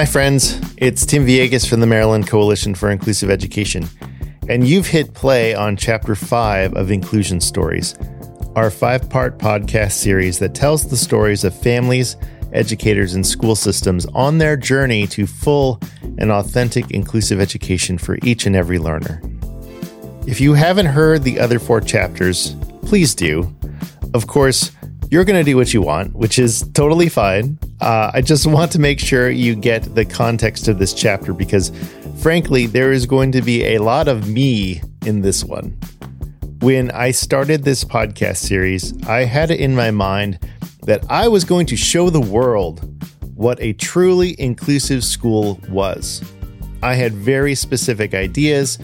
Hi, friends. It's Tim Villegas from the Maryland Coalition for Inclusive Education, and you've hit play on Chapter 5 of Inclusion Stories, our five part podcast series that tells the stories of families, educators, and school systems on their journey to full and authentic inclusive education for each and every learner. If you haven't heard the other four chapters, please do. Of course, you're going to do what you want, which is totally fine. Uh, I just want to make sure you get the context of this chapter because, frankly, there is going to be a lot of me in this one. When I started this podcast series, I had it in my mind that I was going to show the world what a truly inclusive school was. I had very specific ideas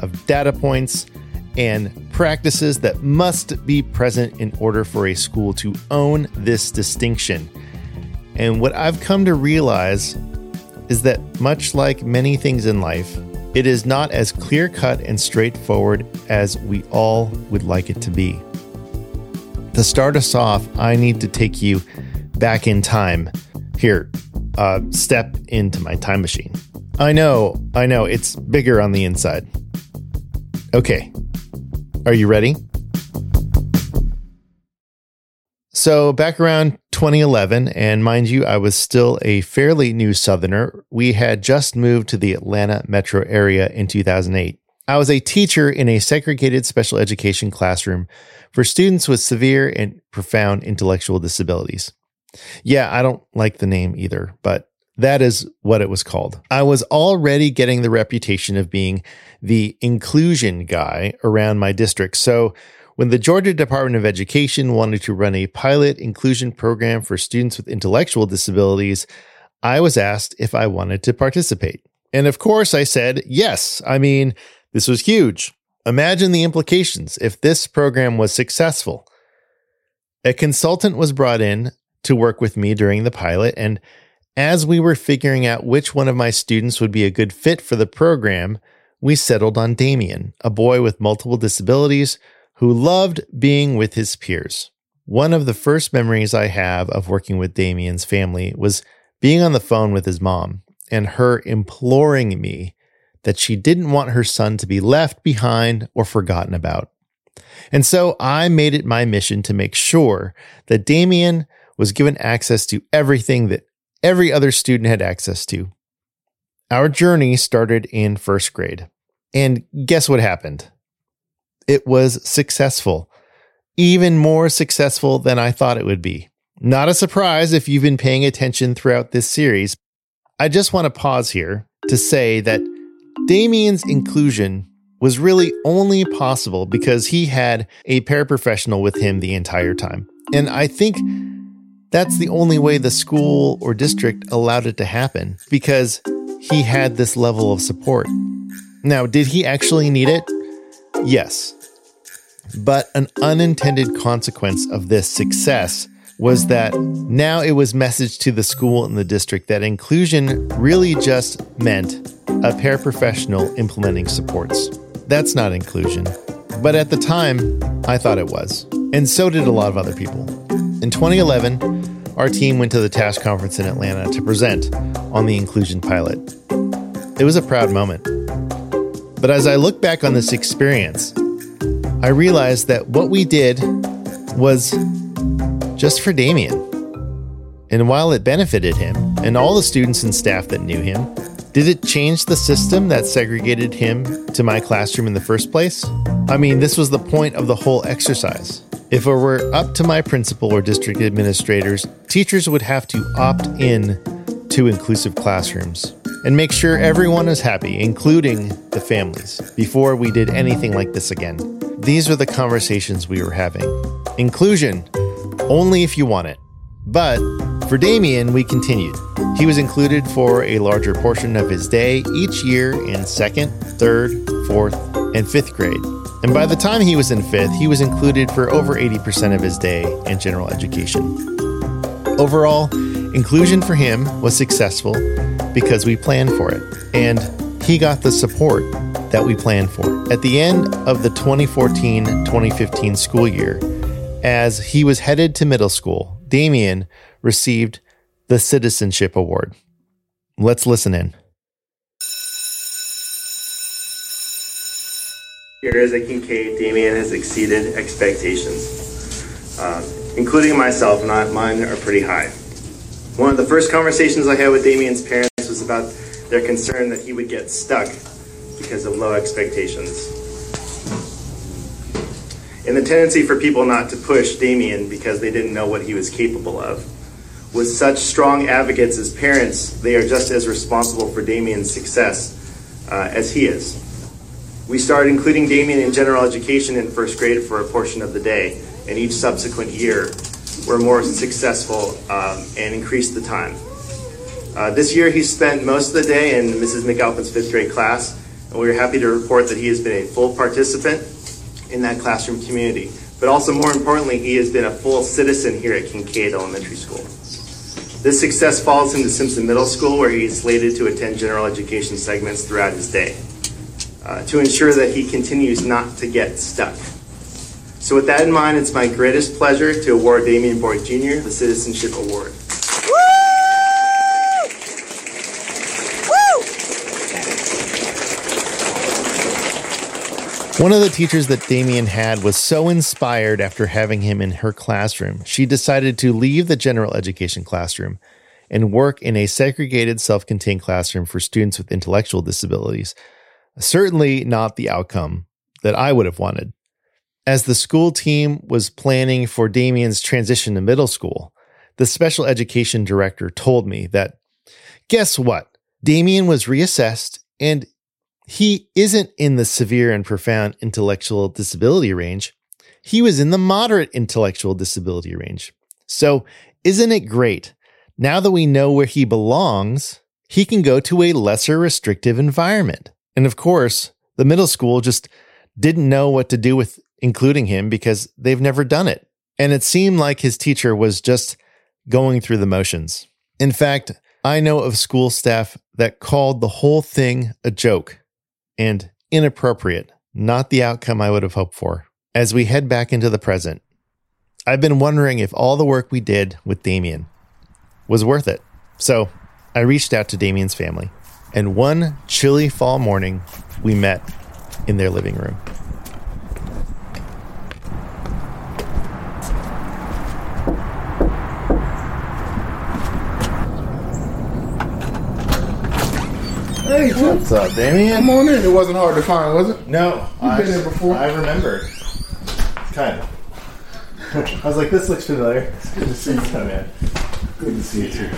of data points and practices that must be present in order for a school to own this distinction. And what I've come to realize is that, much like many things in life, it is not as clear cut and straightforward as we all would like it to be. To start us off, I need to take you back in time. Here, uh, step into my time machine. I know, I know, it's bigger on the inside. Okay, are you ready? So, back around 2011, and mind you, I was still a fairly new Southerner. We had just moved to the Atlanta metro area in 2008. I was a teacher in a segregated special education classroom for students with severe and profound intellectual disabilities. Yeah, I don't like the name either, but that is what it was called. I was already getting the reputation of being the inclusion guy around my district. So when the Georgia Department of Education wanted to run a pilot inclusion program for students with intellectual disabilities, I was asked if I wanted to participate. And of course, I said yes. I mean, this was huge. Imagine the implications if this program was successful. A consultant was brought in to work with me during the pilot, and as we were figuring out which one of my students would be a good fit for the program, we settled on Damien, a boy with multiple disabilities who loved being with his peers. One of the first memories I have of working with Damien's family was being on the phone with his mom and her imploring me that she didn't want her son to be left behind or forgotten about. And so I made it my mission to make sure that Damien was given access to everything that every other student had access to. Our journey started in first grade. And guess what happened? It was successful, even more successful than I thought it would be. Not a surprise if you've been paying attention throughout this series. I just want to pause here to say that Damien's inclusion was really only possible because he had a paraprofessional with him the entire time. And I think that's the only way the school or district allowed it to happen because he had this level of support. Now, did he actually need it? Yes. But an unintended consequence of this success was that now it was messaged to the school and the district that inclusion really just meant a paraprofessional implementing supports. That's not inclusion. But at the time, I thought it was. And so did a lot of other people. In 2011, our team went to the TASH conference in Atlanta to present on the inclusion pilot. It was a proud moment. But as I look back on this experience, I realized that what we did was just for Damien. And while it benefited him and all the students and staff that knew him, did it change the system that segregated him to my classroom in the first place? I mean, this was the point of the whole exercise. If it were up to my principal or district administrators, teachers would have to opt in to inclusive classrooms and make sure everyone is happy, including the families, before we did anything like this again. These are the conversations we were having. Inclusion, only if you want it. But for Damien, we continued. He was included for a larger portion of his day each year in second, third, fourth, and fifth grade. And by the time he was in fifth, he was included for over 80% of his day in general education. Overall, inclusion for him was successful because we planned for it, and he got the support that we planned for. At the end of the 2014 2015 school year, as he was headed to middle school, Damien received the Citizenship Award. Let's listen in. Here as a Kincaid, Damien has exceeded expectations, uh, including myself, and mine are pretty high. One of the first conversations I had with Damien's parents was about their concern that he would get stuck because of low expectations. And the tendency for people not to push Damien because they didn't know what he was capable of. With such strong advocates as parents, they are just as responsible for Damien's success uh, as he is. We started including Damien in general education in first grade for a portion of the day, and each subsequent year we're more successful um, and increased the time. Uh, this year he spent most of the day in Mrs. McAlpin's fifth grade class, and we are happy to report that he has been a full participant in that classroom community. But also more importantly, he has been a full citizen here at Kincaid Elementary School. This success follows him to Simpson Middle School, where he is slated to attend general education segments throughout his day uh, to ensure that he continues not to get stuck. So, with that in mind, it's my greatest pleasure to award Damien Boyd Jr. the Citizenship Award. One of the teachers that Damien had was so inspired after having him in her classroom, she decided to leave the general education classroom and work in a segregated, self contained classroom for students with intellectual disabilities. Certainly not the outcome that I would have wanted. As the school team was planning for Damien's transition to middle school, the special education director told me that guess what? Damien was reassessed and he isn't in the severe and profound intellectual disability range. He was in the moderate intellectual disability range. So, isn't it great? Now that we know where he belongs, he can go to a lesser restrictive environment. And of course, the middle school just didn't know what to do with including him because they've never done it. And it seemed like his teacher was just going through the motions. In fact, I know of school staff that called the whole thing a joke and inappropriate, not the outcome I would have hoped for. As we head back into the present, I've been wondering if all the work we did with Damien was worth it. So I reached out to Damien's family, and one chilly fall morning, we met in their living room. Hey, What's up, Damien? Come on in. It wasn't hard to find, was it? No, You've been here before. I remember. Kind of. I was like, this looks familiar. It's good to see you in. Good to see you too.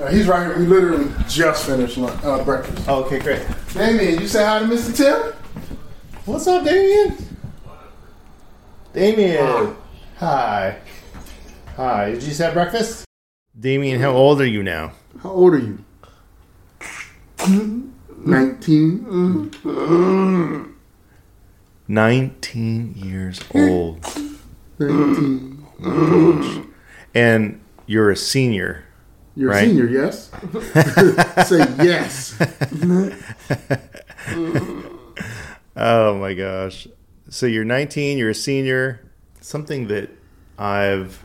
Uh, he's right here. We literally just finished lunch, uh, breakfast. Okay, great. Damien, you say hi to Mr. Tim? What's up, Damien? Damien. Hi. Hi. Did you just have breakfast? Damien, how old are you now? How old are you? 19. 19 years old. 19. And you're a senior. You're Right. a senior, yes? say yes. Oh my gosh. So you're 19, you're a senior. Something that I've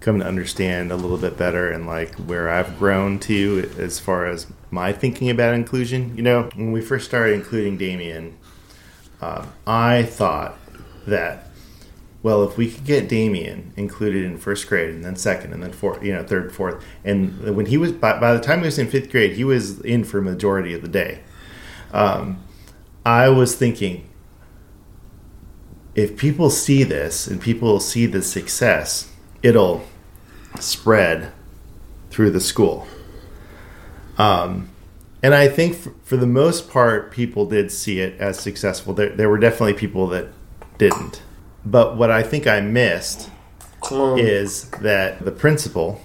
come to understand a little bit better and like where I've grown to as far as my thinking about inclusion. You know, when we first started including Damien, uh, I thought that, well, if we could get Damien included in first grade and then second and then fourth, you know, third, fourth, and when he was, by, by the time he was in fifth grade, he was in for majority of the day. Um, I was thinking, if people see this and people see the success, it'll spread through the school. Um, and I think for, for the most part, people did see it as successful. There, there were definitely people that didn't. But what I think I missed is that the principal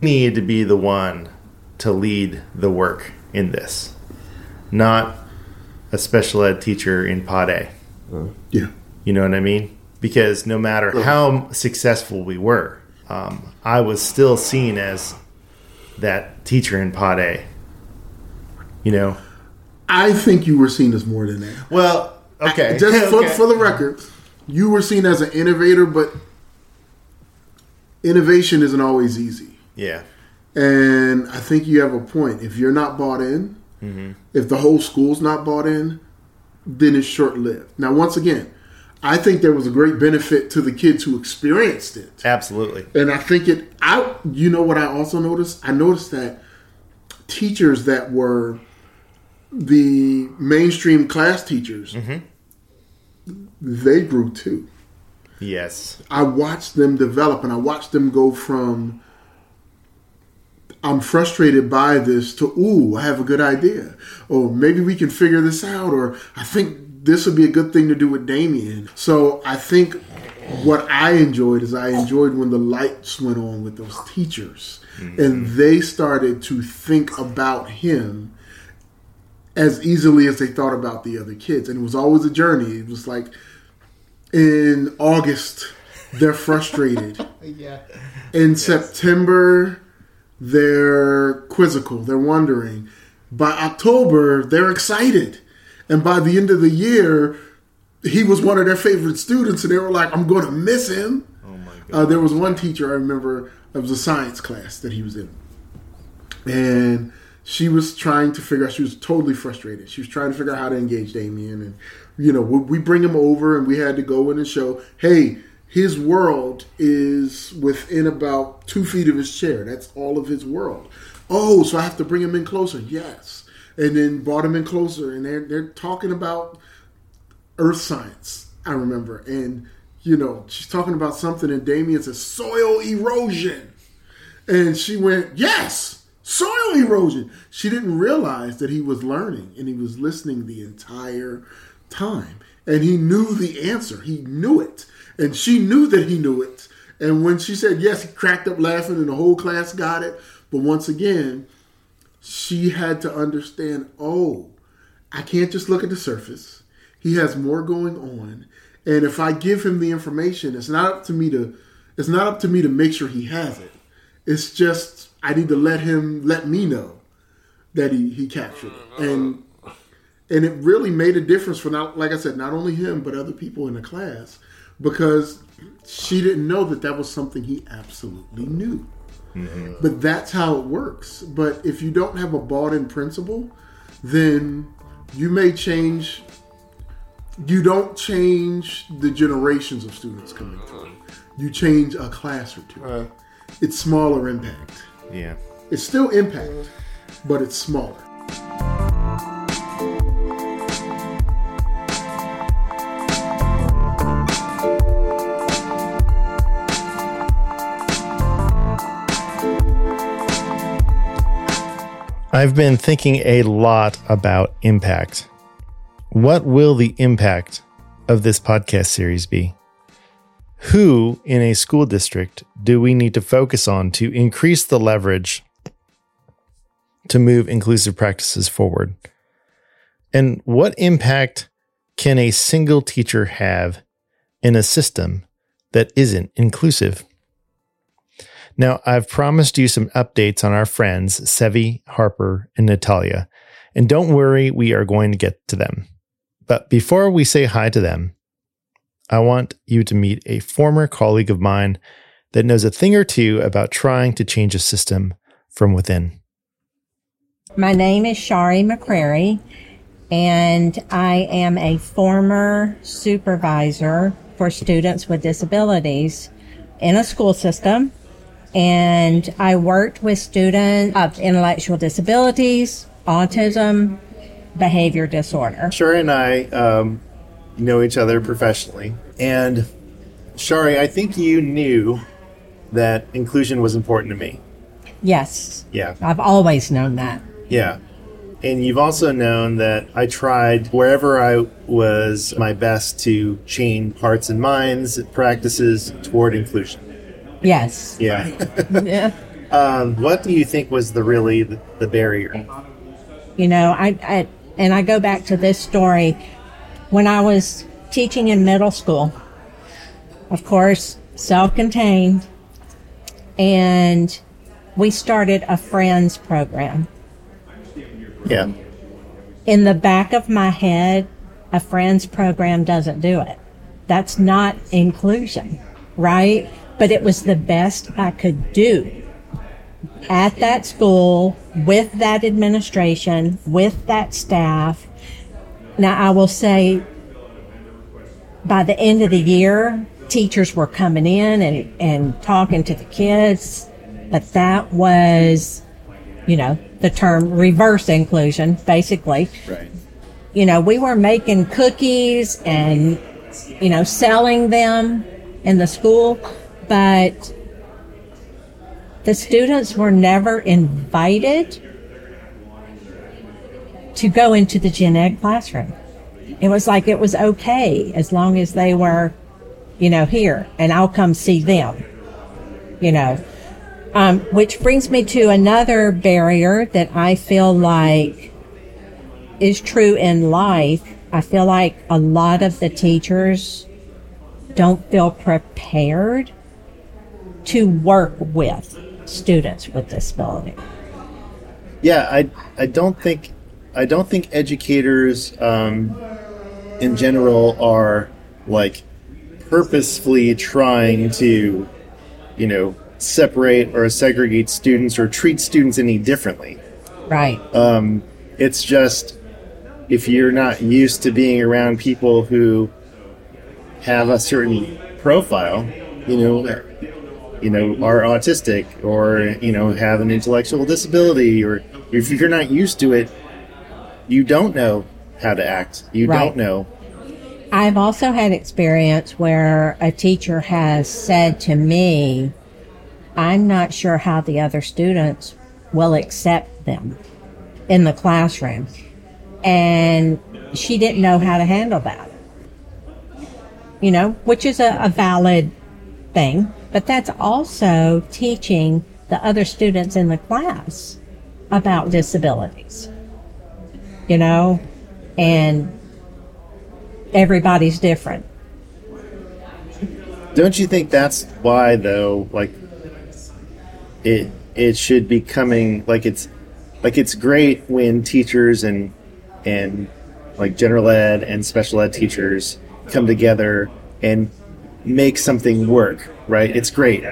needed to be the one to lead the work in this, not a special ed teacher in Pod A. Yeah. You know what I mean? Because no matter how successful we were, um, I was still seen as that teacher in Pod A. You know? I think you were seen as more than that. Well, okay. Just for, Okay. for the record, you were seen as an innovator, but innovation isn't always easy. yeah. And I think you have a point. If you're not bought in, mm-hmm. if the whole school's not bought in, then it's short lived. Now, once again, I think there was a great benefit to the kids who experienced it. Absolutely. And I think it I you know what I also noticed? I noticed that teachers that were the mainstream class teachers mm-hmm. They grew too. Yes. I watched them develop and I watched them go from I'm frustrated by this to ooh, I have a good idea. Or maybe we can figure this out or I think this would be a good thing to do with Damien. So I think what I enjoyed is I enjoyed when the lights went on with those teachers mm-hmm. and they started to think about him as easily as they thought about the other kids. And it was always a journey. It was like in August, they're frustrated. Yeah. In September, they're quizzical. They're wondering. By October, they're excited. And by the end of the year, he was one of their favorite students, and they were like, I'm going to miss him. Oh my god. Uh, there was one teacher I remember, it was a science class that he was in. And she was trying to figure out, she was totally frustrated. She was trying to figure out how to engage Damien. And, you know, we bring him over and we had to go in and show, hey, his world is within about two feet of his chair. That's all of his world. Oh, so I have to bring him in closer. Yes. And then brought him in closer. And they're, they're talking about earth science, I remember. And, you know, she's talking about something, and Damien says, soil erosion. And she went, Yes, soil erosion. She didn't realize that he was learning and he was listening the entire time. And he knew the answer, he knew it. And she knew that he knew it. And when she said yes, he cracked up laughing, and the whole class got it. But once again, she had to understand oh, I can't just look at the surface. He has more going on. And if I give him the information, it's not up to me to it's not up to me to make sure he has it. It's just I need to let him let me know that he, he captured it. Mm, and and it really made a difference for not like I said, not only him but other people in the class because she didn't know that that was something he absolutely knew. Mm-hmm. But that's how it works. But if you don't have a bought in principal, then you may change. You don't change the generations of students coming through. Mm-hmm. You change a class or two. It's smaller impact. Yeah. It's still impact, but it's smaller. I've been thinking a lot about impact. What will the impact of this podcast series be? Who in a school district do we need to focus on to increase the leverage to move inclusive practices forward? And what impact can a single teacher have in a system that isn't inclusive? Now, I've promised you some updates on our friends, Sevi, Harper, and Natalia. And don't worry, we are going to get to them. But before we say hi to them, I want you to meet a former colleague of mine that knows a thing or two about trying to change a system from within. My name is Shari McCrary, and I am a former supervisor for students with disabilities in a school system. And I worked with students of intellectual disabilities, autism, behavior disorder. Shari and I um, know each other professionally. And Shari, I think you knew that inclusion was important to me. Yes, Yeah. I've always known that. Yeah. And you've also known that I tried wherever I was my best to change hearts and minds, practices toward inclusion. Yes. Yeah. Yeah. um, what do you think was the really the, the barrier? You know, I, I and I go back to this story when I was teaching in middle school. Of course, self-contained, and we started a friends program. Yeah. In the back of my head, a friends program doesn't do it. That's not inclusion, right? But it was the best I could do at that school with that administration, with that staff. Now, I will say by the end of the year, teachers were coming in and, and talking to the kids, but that was, you know, the term reverse inclusion, basically. Right. You know, we were making cookies and, you know, selling them in the school, but the students were never invited to go into the gen ed classroom. It was like it was okay as long as they were, you know, here and I'll come see them, you know. Um, which brings me to another barrier that I feel like is true in life. I feel like a lot of the teachers don't feel prepared to work with students with disability. Yeah, I I don't think I don't think educators um, in general are like purposefully trying to, you know, separate or segregate students or treat students any differently. Right. Um, it's just if you're not used to being around people who have a certain profile, you know, you know, are autistic or you know have an intellectual disability, or if you're not used to it, you don't know how to act. You Right. don't know. I've also had experience where a teacher has said to me, I'm not sure how the other students will accept them in the classroom. And she didn't know how to handle that. You know, which is a, a valid thing, but that's also teaching the other students in the class about disabilities. You know, and everybody's different. Don't you think that's why though? Like, it it should be coming like it's like it's great when teachers and and like general ed and special ed teachers come together and make something work. Right? It's great,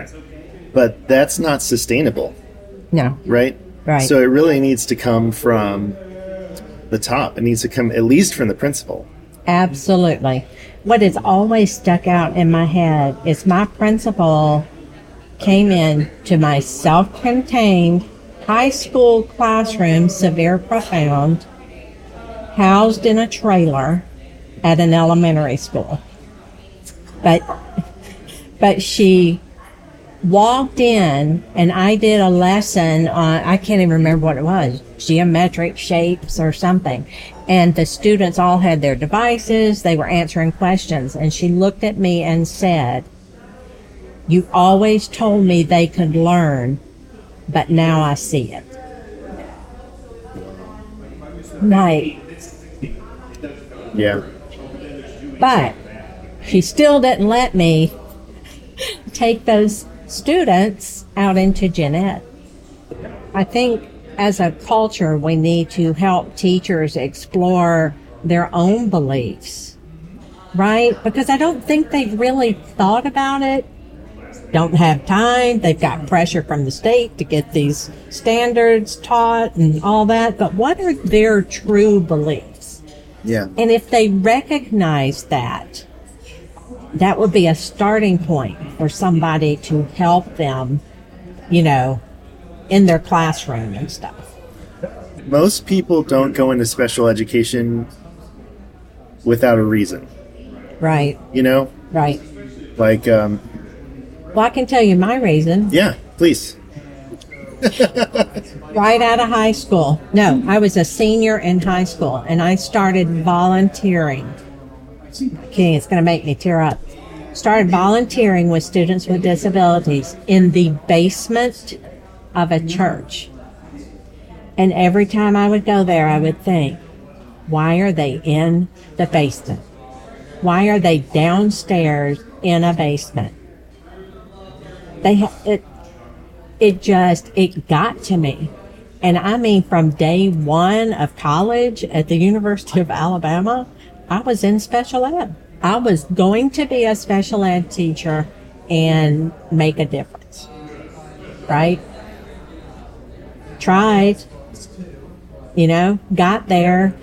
but that's not sustainable. No. Right? Right. So it really needs to come from the top. It needs to come at least from the principal. Absolutely. What has always stuck out in my head is my principal came in to my self-contained high school classroom, severe profound, housed in a trailer at an elementary school. But, but she walked in and I did a lesson on, I can't even remember what it was, geometric shapes or something. And the students all had their devices. They were answering questions. And she looked at me and said, you always told me they could learn, but now I see it. Like, Yeah. but she still didn't let me take those students out into gen ed. I think as a culture, we need to help teachers explore their own beliefs, right? Because I don't think they've really thought about it. Don't have time. They've got pressure from the state to get these standards taught and all that. But what are their true beliefs? Yeah. And if they recognize that, that would be a starting point for somebody to help them, you know, in their classroom and stuff. Most people don't go into special education without a reason. Right, You know, right. like um, Well, I can tell you my reason. yeah, please. Right out of high school. No, I was a senior in high school and I started volunteering. Okay, it's going to make me tear up. Started volunteering with students with disabilities in the basement of a church. And every time I would go there, I would think, why are they in the basement? Why are they downstairs in a basement? They ha- it it just it got to me. And I mean from day 1 of college at the University of Alabama, I was in special ed. I was going to be a special ed teacher and make a difference. Right? tried, you know, got there,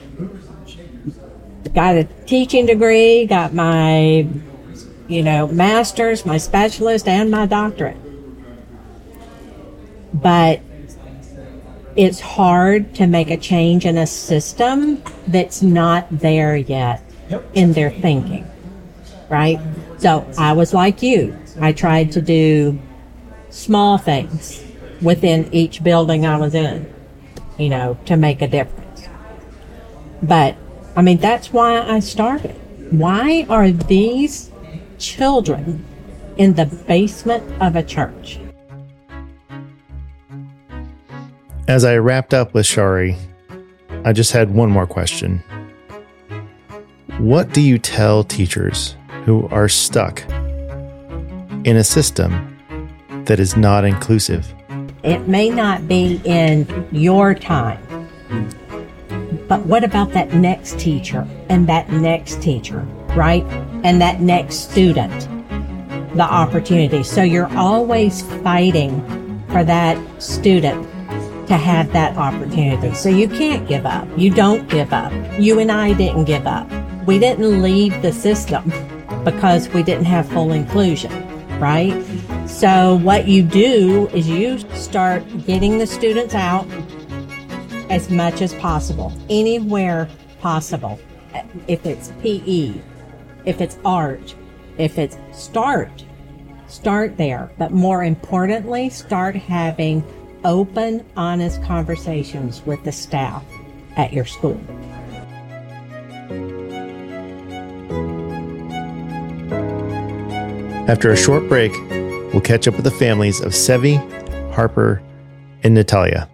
got a teaching degree, got my, you know, master's, my specialist, and my doctorate. But it's hard to make a change in a system that's not there yet in their thinking, right? So I was like you. I tried to do small things within each building I was in, you know, to make a difference. But I mean, that's why I started. Why are these children in the basement of a church? As I wrapped up with Shari, I just had one more question. What do you tell teachers who are stuck in a system that is not inclusive? It may not be in your time, but what about that next teacher and that next teacher, right? And that next student, the opportunity. So you're always fighting for that student to have that opportunity. So you can't give up. You don't give up. You and I didn't give up. We didn't leave the system because we didn't have full inclusion, right? So what you do is you start getting the students out as much as possible, anywhere possible. If it's PE, if it's art, if it's start, start there. But more importantly, start having open, honest conversations with the staff at your school. After a short break, we'll catch up with the families of Sevi, Harper, and Natalia.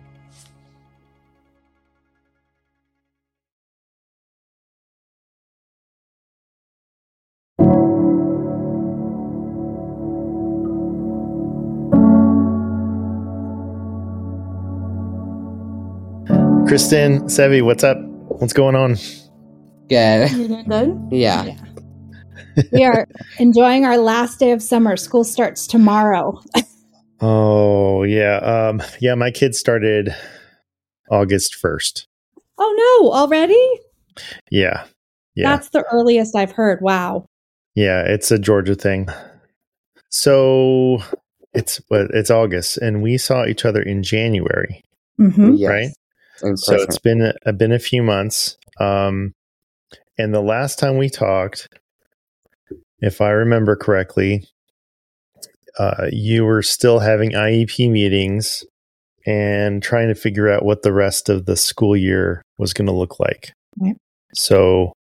Kristen, Sevi, what's up? What's going on? Good. Good? Yeah. We are enjoying our last day of summer. School starts tomorrow. Oh yeah, um, yeah. My kids started August first. Oh no, already? Yeah, yeah, That's the earliest I've heard. Wow. yeah. It's a Georgia thing. So it's but it's August, and we saw each other in January, hmm Yes. right? In So it's been a, uh, been a few months. Um, and the last time we talked, if I remember correctly, uh, you were still having IEP meetings and trying to figure out what the rest of the school year was going to look like. Right. So,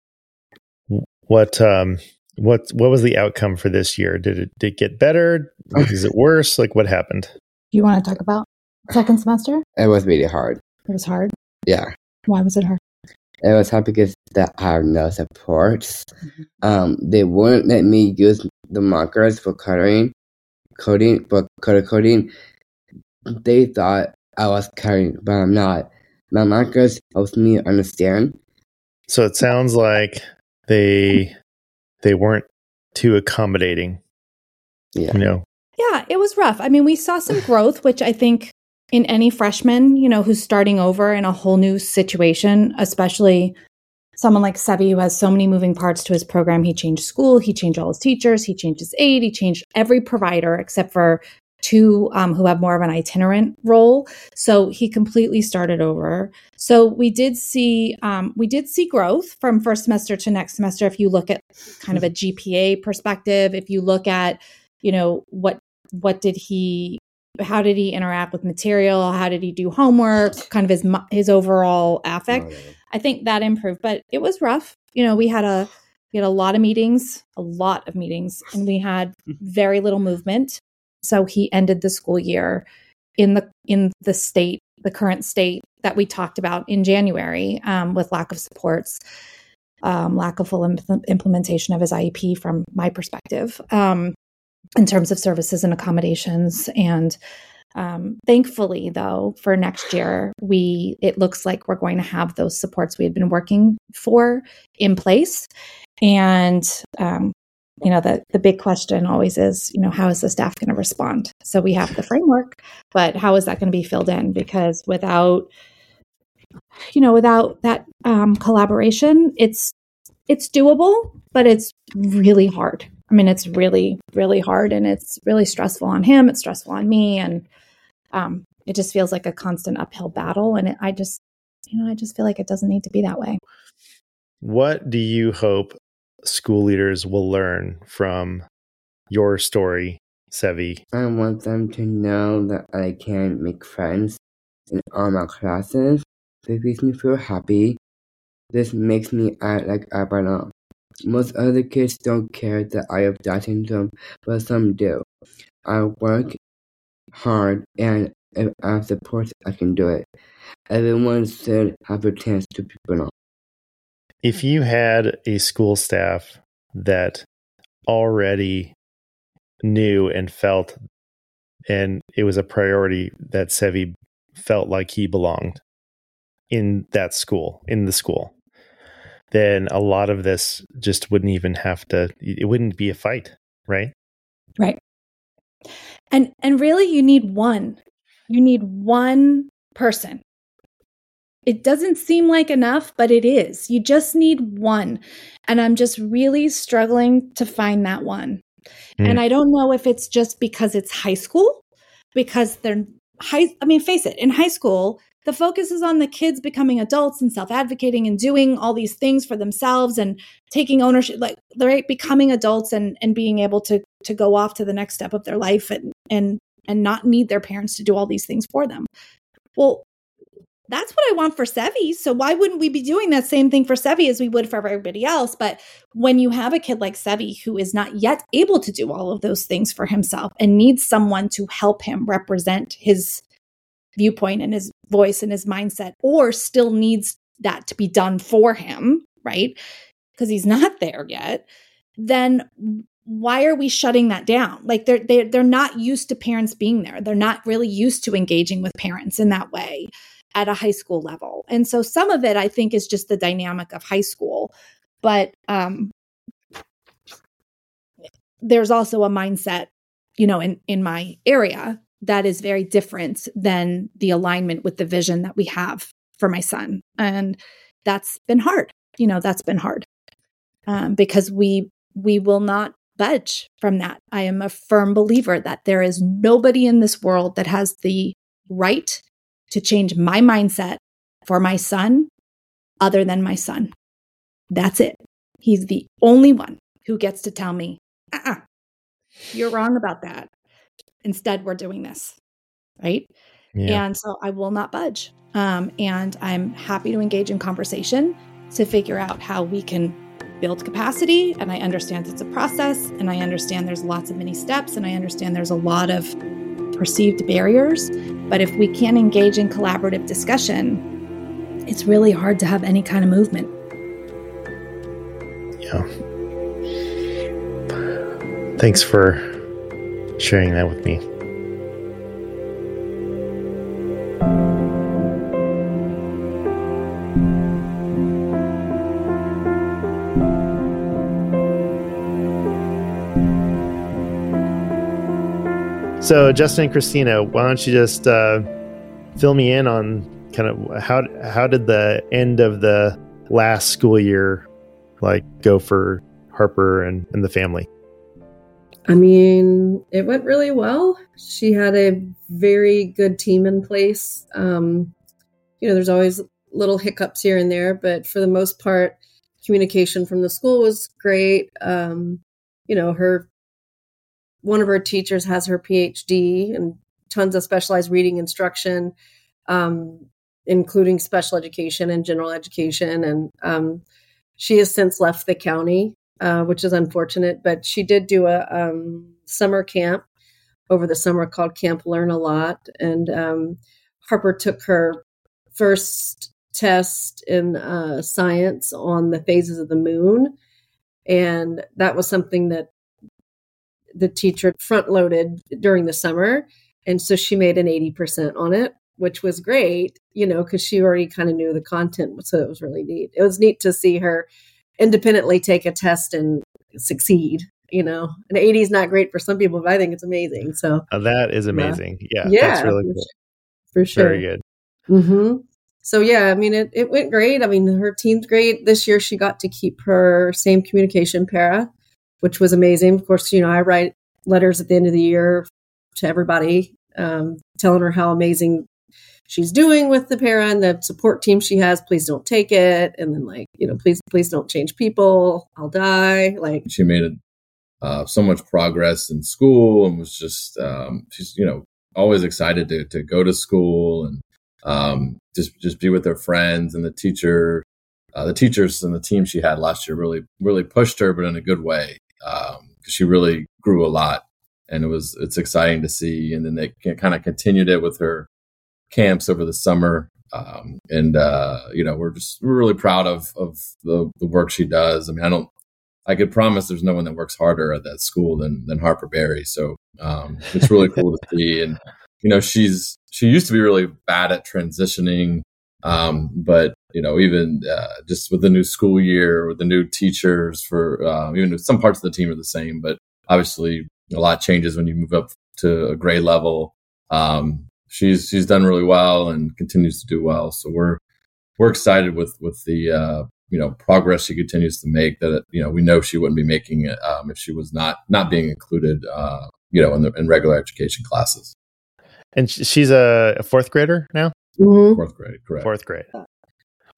what um, what what was the outcome for this year? Did it did it get better? Is it worse? Like what happened? You want to talk about second semester? it was really hard. It was hard. Yeah. Why was it hard? It was hard because that I have no supports. Mm-hmm. Um, they wouldn't let me use the markers for coloring, coding, for color coding. They thought I was coloring, but I'm not. My markers helps me understand. So it sounds like they they weren't too accommodating. Yeah. You know, Yeah, it was rough. I mean, we saw some growth, which I think in any freshman, you know, who's starting over in a whole new situation, especially someone like Sevi who has so many moving parts to his program. He changed school, he changed all his teachers, he changed his aide, he changed every provider except for two um, who have more of an itinerant role. So he completely started over. So we did see um, we did see growth from first semester to next semester. If you look at kind of a GPA perspective, if you look at you know what what did he how did he interact with material? How did he do homework? Kind of his his overall affect. I think that improved but it was rough. You know we had a we had a lot of meetings a lot of meetings and we had very little movement. So he ended the school year in the in the state the current state that we talked about in january um, with lack of supports um, lack of full impl- implementation of his iep from my perspective. Um, in terms of services and accommodations and um, thankfully though for next year we it looks like we're going to have those supports we had been working for in place and um, you know, the, the big question always is, you know, how is the staff going to respond? So we have the framework, but how is that going to be filled in? Because without, you know, without that um, collaboration, it's it's doable, but it's really hard. I mean, it's really, really hard and it's really stressful on him. It's stressful on me. And um, it just feels like a constant uphill battle. And it, I just, you know, I just feel like it doesn't need to be that way. What do you hope school leaders will learn from your story, Sevi? I want them to know that I can make friends in all my classes. This makes me feel happy. This makes me act like I belong. Most other kids don't care that I have Down syndrome, but some do. I work hard and if I have support, I can do it. Everyone should have a chance to be belong. If you had a school staff that already knew and felt, and it was a priority that Sevi felt like he belonged in that school, in the school, then a lot of this just wouldn't even have to it wouldn't be a fight right? Right. And and really you need one. You need one person. It doesn't seem like enough but it is. You just need one. And i'm just really struggling to find that one. Mm. and i don't know if it's just because it's high school because they're high i mean face it in high school the focus is on the kids becoming adults and self-advocating and doing all these things for themselves and taking ownership like they're becoming adults and and being able to to go off to the next step of their life and and and not need their parents to do all these things for them well that's what I want for Sevi. So why wouldn't we be doing that same thing for Sevi as we would for everybody else? But when you have a kid like Sevi who is not yet able to do all of those things for himself and needs someone to help him represent his viewpoint and his voice and his mindset, or still needs that to be done for him, right? Because he's not there yet, then why are we shutting that down? Like they're they're they're not used to parents being there. They're not really used to engaging with parents in that way at a high school level. And so some of it I think is just the dynamic of high school. But um there's also a mindset, you know, in in my area that is very different than the alignment with the vision that we have for my son. And that's been hard. You know, that's been hard um, because we we will not budge from that. I am a firm believer that there is nobody in this world that has the right to change my mindset for my son other than my son. That's it. He's the only one who gets to tell me, uh-uh, you're wrong about that. Instead, we're doing this. Right. Yeah. And so I will not budge. Um, and I'm happy to engage in conversation to figure out how we can build capacity. And I understand it's a process, and I understand there's lots of many steps, and I understand there's a lot of perceived barriers. But if we can't engage in collaborative discussion, it's really hard to have any kind of movement. Yeah. Thanks for sharing that with me. So, Justin and Christina, why don't you just uh, fill me in on kind of how how did the end of the last school year like go for Harper and, and the family? I mean, it went really well. She had a very good team in place. Um, you know, there's always little hiccups here and there, but for the most part, communication from the school was great. Um, you know, her one of her teachers has her PhD and tons of specialized reading instruction, um, including special education and general education. And um, she has since left the county uh, which is unfortunate. But she did do a um, summer camp over the summer called Camp Learn a Lot, and um, Harper took her first test in uh, science on the phases of the moon, and that was something that the teacher front loaded during the summer, and so she made an eighty percent on it. Which was great, you know, because she already kind of knew the content. So it was really neat. It was neat to see her independently take a test and succeed you know, an 80 is not great for some people, but I think it's amazing. So Uh, that is amazing. Yeah, yeah, that's really for cool. su- for sure. Very good. mm-hmm. So yeah, I mean, it, it went great. I mean, her team's great. This year, she got to keep her same communication para, which was amazing. Of course, you know, I write letters at the end of the year to everybody, um, telling her how amazing she's doing with the para and the support team she has. Please don't take it, and then like, you know, please, please don't change people. I'll die. Like, she made uh, so much progress in school and was just um, she's you know always excited to to go to school and um, just just be with her friends and the teacher uh, the teachers and the team she had last year really really pushed her but in a good way um, she really grew a lot and it was it's exciting to see and then they kind of continued it with her camps over the summer um, and uh, you know we're just we're really proud of of the the work she does i mean i don't I could promise there's no one that works harder at that school than than Harper Berry. So um, it's really cool to see. And you know, she's she used to be really bad at transitioning, um, but you know, even uh, just with the new school year, with the new teachers, for uh, even if some parts of the team are the same, but obviously a lot changes when you move up to a grade level. Um, she's she's done really well and continues to do well. So we're we're excited with with the uh, you know progress she continues to make that you know we know she wouldn't be making it um, if she was not not being included uh, you know in the in regular education classes And she's a, a fourth grader now. mhm. fourth grade correct Fourth grade.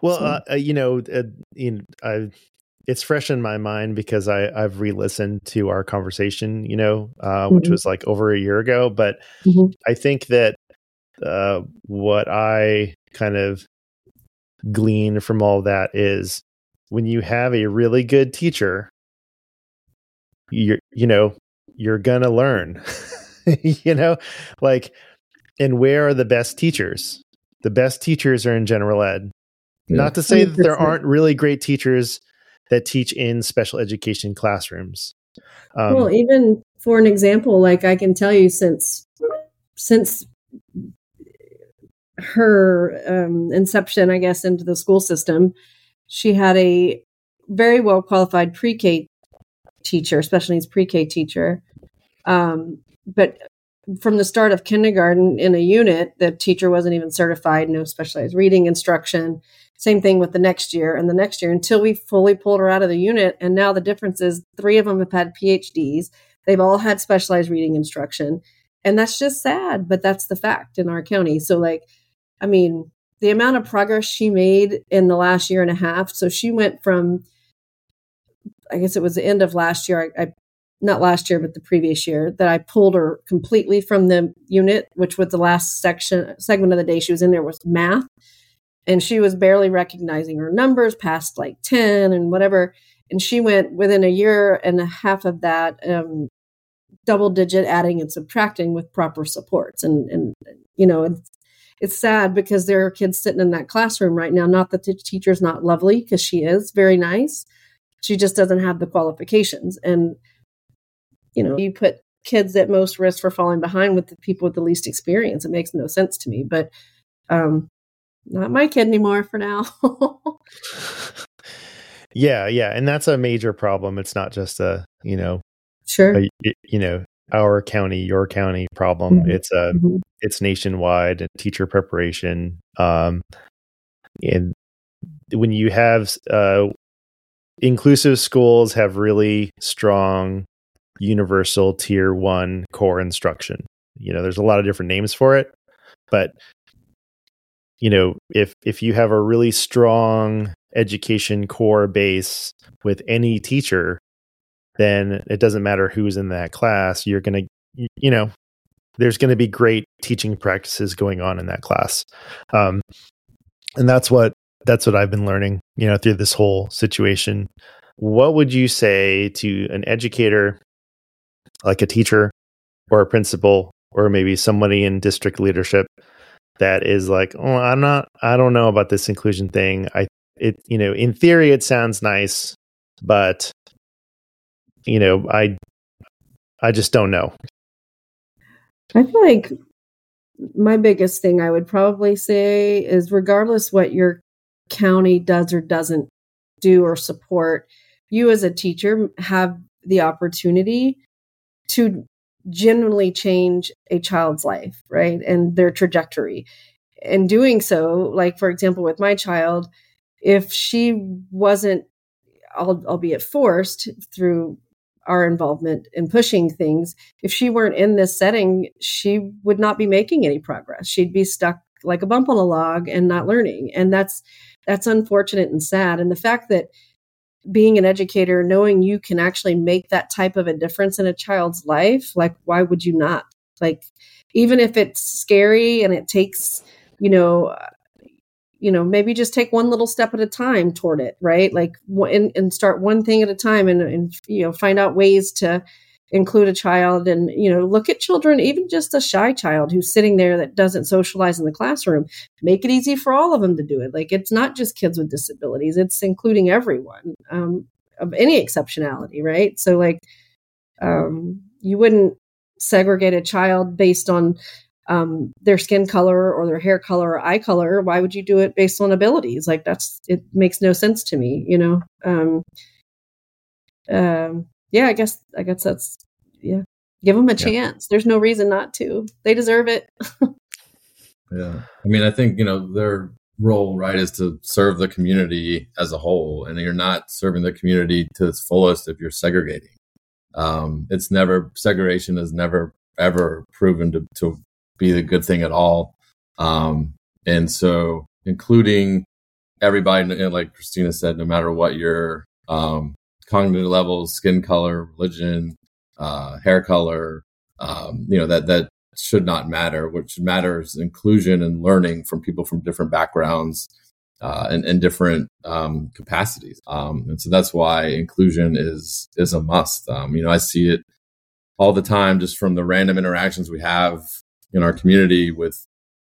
Well, So- uh, uh, you know, uh, you know, I it's fresh in my mind because I I've re-listened to our conversation, you know, uh, which Mhm. was like over a year ago. But Mhm. I think that uh, what I kind of glean from all that is when you have a really good teacher, you're you know you're gonna learn, you know, like and where are the best teachers? The best teachers are in general ed. Yeah. Not to say that there aren't really great teachers that teach in special education classrooms. Um, well, even for an example, like I can tell you since since her um, inception, I guess, into the school system, she had a very well qualified pre-K teacher, special needs pre-K teacher. Um, but from the start of kindergarten in a unit, the teacher wasn't even certified, no specialized reading instruction. Same thing with the next year and the next year until we fully pulled her out of the unit. And now the difference is three of them have had PhDs. They've all had specialized reading instruction. And that's just sad, but that's the fact in our county. So, like, I mean, the amount of progress she made in the last year and a half. So she went from, I guess it was the end of last year. I, I not last year, but the previous year that I pulled her completely from the unit, which was the last section segment of the day she was in there was math. And she was barely recognizing her numbers past like 10 and whatever. And she went within a year and a half of that, um, double digit adding and subtracting with proper supports. And, and, you know, it's, sad because there are kids sitting in that classroom right now. Not that the teacher's not lovely because she is very nice. She just doesn't have the qualifications. And, you know, you put kids at most risk for falling behind with the people with the least experience. It makes no sense to me. But um, not my kid anymore for now. yeah, yeah, and that's a major problem. It's not just a you know, sure. a, you know, our county, your county problem. Mhm. It's a Mhm. it's nationwide teacher preparation. Um, and when you have uh, inclusive schools have really strong universal tier one core instruction. You know, there's a lot of different names for it, but you know, if if you have a really strong education core base with any teacher, then it doesn't matter who's in that class. You're gonna, you know, there's going to be great teaching practices going on in that class, um, and that's what that's what I've been learning, you know, through this whole situation. What would you say to an educator, like a teacher or a principal, or maybe somebody in district leadership that is like, oh, I'm not, I don't know about this inclusion thing. I, it, you know, in theory, it sounds nice, but you know, I, I just don't know. I feel like my biggest thing I would probably say is regardless what your county does or doesn't do or support, you as a teacher have the opportunity to genuinely change a child's life, right? And their trajectory. And doing so, like for example, with my child, if she wasn't, albeit forced through our involvement in pushing things, if she weren't in this setting, she would not be making any progress. She'd be stuck like a bump on a log and not learning. And that's that's unfortunate and sad. And the fact that being an educator, knowing you can actually make that type of a difference in a child's life, like why would you not? Like even if it's scary and it takes, you know, you know maybe just take one little step at a time toward it right? Like and, and start one thing at a time and, and you know find out ways to include a child and you know look at children even just a shy child who's sitting there that doesn't socialize in the classroom. Make it easy for all of them to do it. Like it's not just kids with disabilities. It's including everyone um, of any exceptionality right? So like um, you wouldn't segregate a child based on um, their skin color or their hair color or eye color. Why would you do it based on abilities? Like that's it makes no sense to me. You know. Um, um, yeah, I guess I guess that's yeah. Give them a yeah. chance. There's no reason not to. They deserve it. yeah, I mean, I think you know their role right is to serve the community as a whole, and you're not serving the community to its fullest if you're segregating. Um, it's never segregation is never ever proven to, to be the good thing at all. Um, and so, including everybody, like Christina said, no matter what your um, cognitive levels, skin color, religion, uh, hair color, um, you know that that should not matter. What should matter is inclusion and learning from people from different backgrounds uh, and, and, different um, capacities. Um, and so that's why inclusion is is a must. Um, you know, I see it all the time just from the random interactions we have in our community with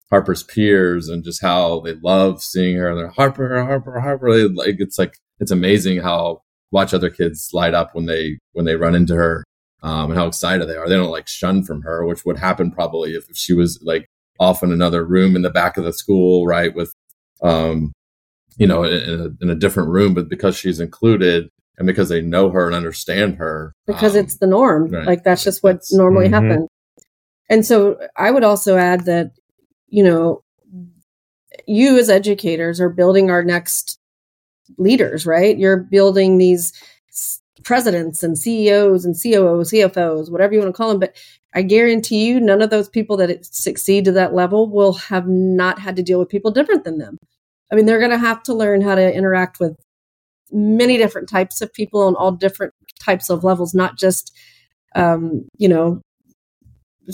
Harper's peers and just how they love seeing her. And they're Harper, Harper, Harper. They, like it's like it's amazing how watch other kids light up when they when they run into her um, and how excited they are. They don't like shun from her, which would happen probably if, if she was like off in another room in the back of the school, right? With um, you know, in a, in a different room, but because she's included, and because they know her and understand her because um, it's the norm right. like that's just what normally mm-hmm. happens and so I would also add that, you know, you as educators are building our next leaders, right? You're building these presidents and CEOs and COOs, CFOs, whatever you want to call them. But I guarantee you, none of those people that succeed to that level will have not had to deal with people different than them. I mean, they're going to have to learn how to interact with many different types of people on all different types of levels, not just, um, you know,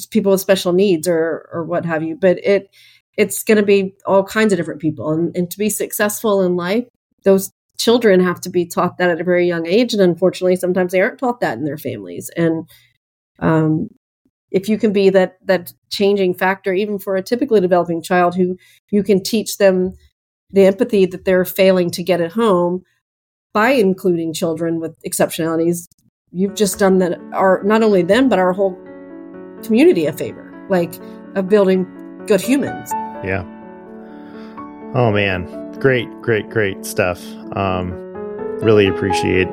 people with special needs or or what have you but it it's going to be all kinds of different people. And, and to be successful in life those children have to be taught that at a very young age. And unfortunately sometimes they aren't taught that in their families. And um, if you can be that that changing factor even for a typically developing child who you can teach them the empathy that they're failing to get at home by including children with exceptionalities you've just done that our not only them but our whole community a favor, like of building good humans. Yeah. Oh man, great, great, great stuff. Um, really appreciate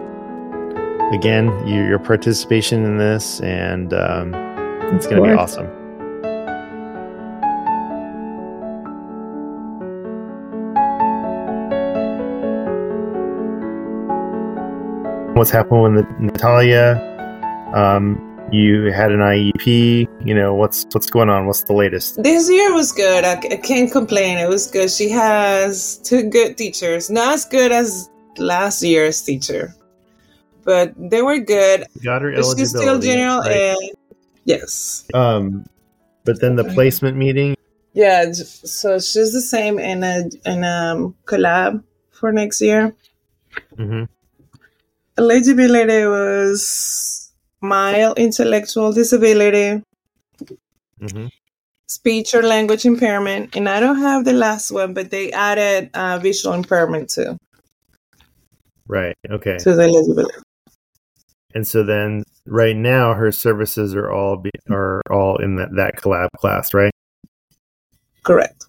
again your, your participation in this, and um, it's going to be awesome. What's happening with Natalia? Um, you had an IEP. You know what's what's going on. What's the latest? This year was good. I, I can't complain. It was good. She has two good teachers. Not as good as last year's teacher, but they were good. Got her eligibility. She's still general right? ed. Yes. Um, but then the placement meeting. Yeah. So she's the same in a in a um, collab for next year. Mm-hmm. Eligibility was mild intellectual disability, mm-hmm. speech or language impairment, and I don't have the last one, but they added uh, visual impairment too. Right. Okay. So the eligibility. And so then, right now, her services are all be, are all in that that collab class, right? Correct.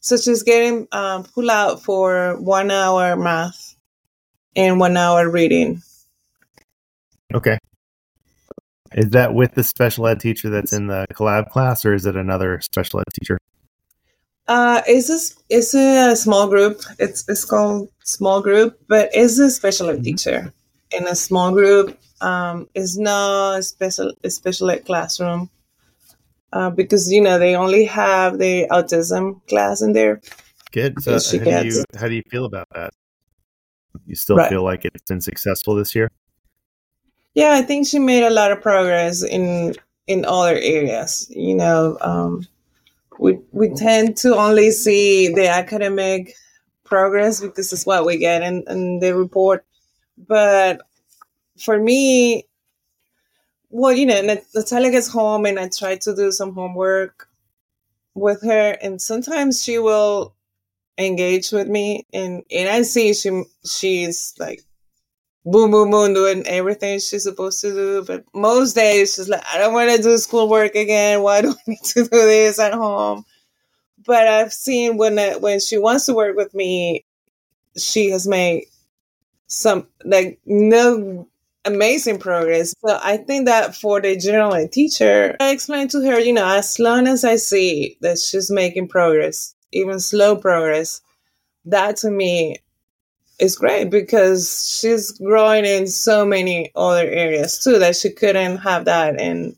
So she's getting um, pull out for one hour math and one hour reading. Okay. Is that with the special ed teacher that's in the collab class, or is it another special ed teacher? Uh, it's a, it's a small group. It's it's called small group, but it's a special ed Mm-hmm. teacher in a small group. Um, it's not a special a special ed classroom uh, because you know they only have the autism class in there. Good. So, how do you how do you feel about that? You still Right. feel like it's been successful this year? Yeah, I think she made a lot of progress in in other areas. You know, um, we we tend to only see the academic progress because it's what we get in, in the report. But for me, well, you know, Nat- Natalia gets home and I try to do some homework with her, and sometimes she will engage with me, and and I see she she's like boom, boom, boom, doing everything she's supposed to do. But most days she's like, I don't want to do schoolwork again. Why do I need to do this at home? But I've seen when it, when she wants to work with me, she has made some like no amazing progress. So I think that for the general teacher, I explained to her, you know, as long as I see that she's making progress, even slow progress, that to me is great because she's growing in so many other areas too that she couldn't have that in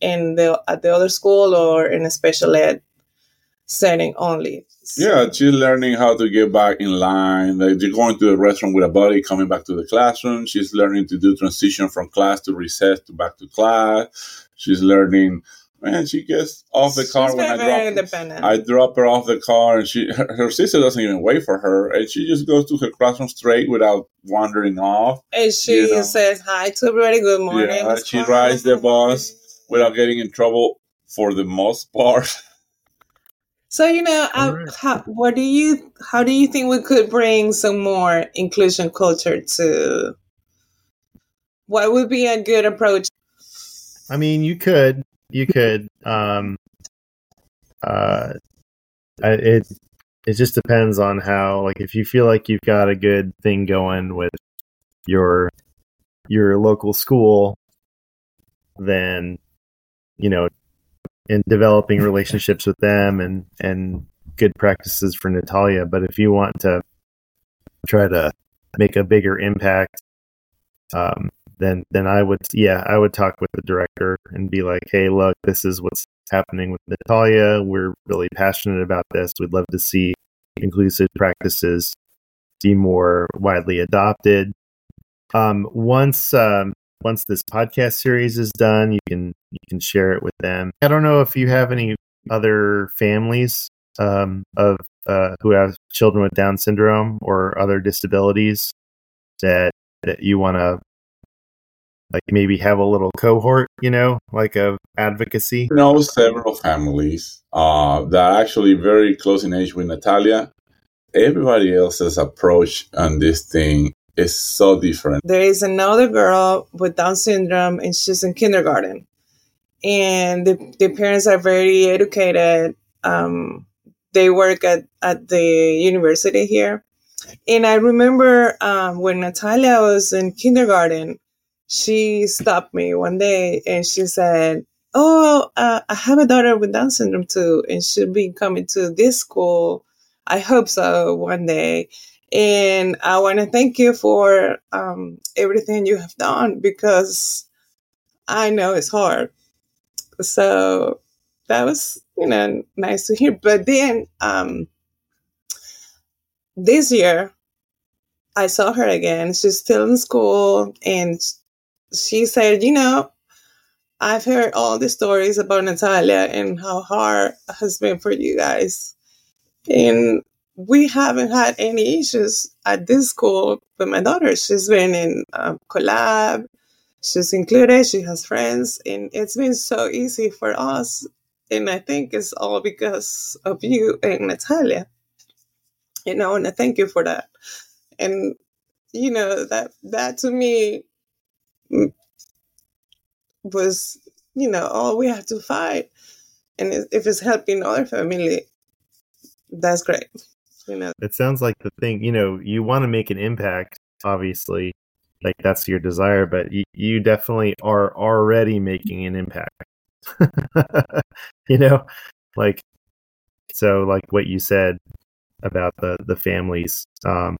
in the at the other school or in a special ed setting only. Yeah, she's learning how to get back in line. Like you're going to the restaurant with a buddy, coming back to the classroom. She's learning to do transition from class to recess to back to class. She's learning. Man, she gets off the car She's when I very, very drop. independent. I drop her off the car, and she her, her sister doesn't even wait for her, and she just goes to her classroom straight without wandering off. and she you know. says hi to everybody. Good morning. Yeah, she Carmen." rides the bus without getting in trouble for the most part. So you know, uh, I, how, what do you? How do you think we could bring some more inclusion culture to? What would be a good approach? I mean, you could, you could. Um, uh, it it just depends on how. Like, if you feel like you've got a good thing going with your your local school, then you know, in developing relationships with them and and good practices for Natalia. But if you want to try to make a bigger impact, um, then then I would yeah I would talk with the director and be like, hey, look, this is what's happening with Natalia. We're really passionate about this. We'd love to see inclusive practices be more widely adopted. Um, once um, once this podcast series is done, you can you can share it with them. I don't know if you have any other families um, of uh, who have children with Down syndrome or other disabilities that that you want to like maybe have a little cohort, you know, like of advocacy. I know several families uh, that are actually very close in age with Natalia. Everybody else's approach on this thing is so different. There is another girl with Down syndrome, and she's in kindergarten. And the, the parents are very educated. Um, they work at, at the university here. And I remember um, when Natalia was in kindergarten, she stopped me one day and she said, Oh, uh, I have a daughter with Down syndrome too, and she'll be coming to this school. I hope so one day. And I want to thank you for um, everything you have done because I know it's hard. So that was, you know, nice to hear. But then um, this year, I saw her again. She's still in school, and she said, you know, I've heard all the stories about Natalia and how hard it has been for you guys. And we haven't had any issues at this school with my daughter. She's been in um, collab, she's included, she has friends, and it's been so easy for us. And I think it's all because of you and Natalia. You know, and I thank you for that. And you know that that to me was you know all we have to fight. And if if it's helping other family that's great you know. It sounds like the thing, you know, you want to make an impact, obviously, like that's your desire, but you, you definitely are already making an impact. you know, like so like what you said about the the families um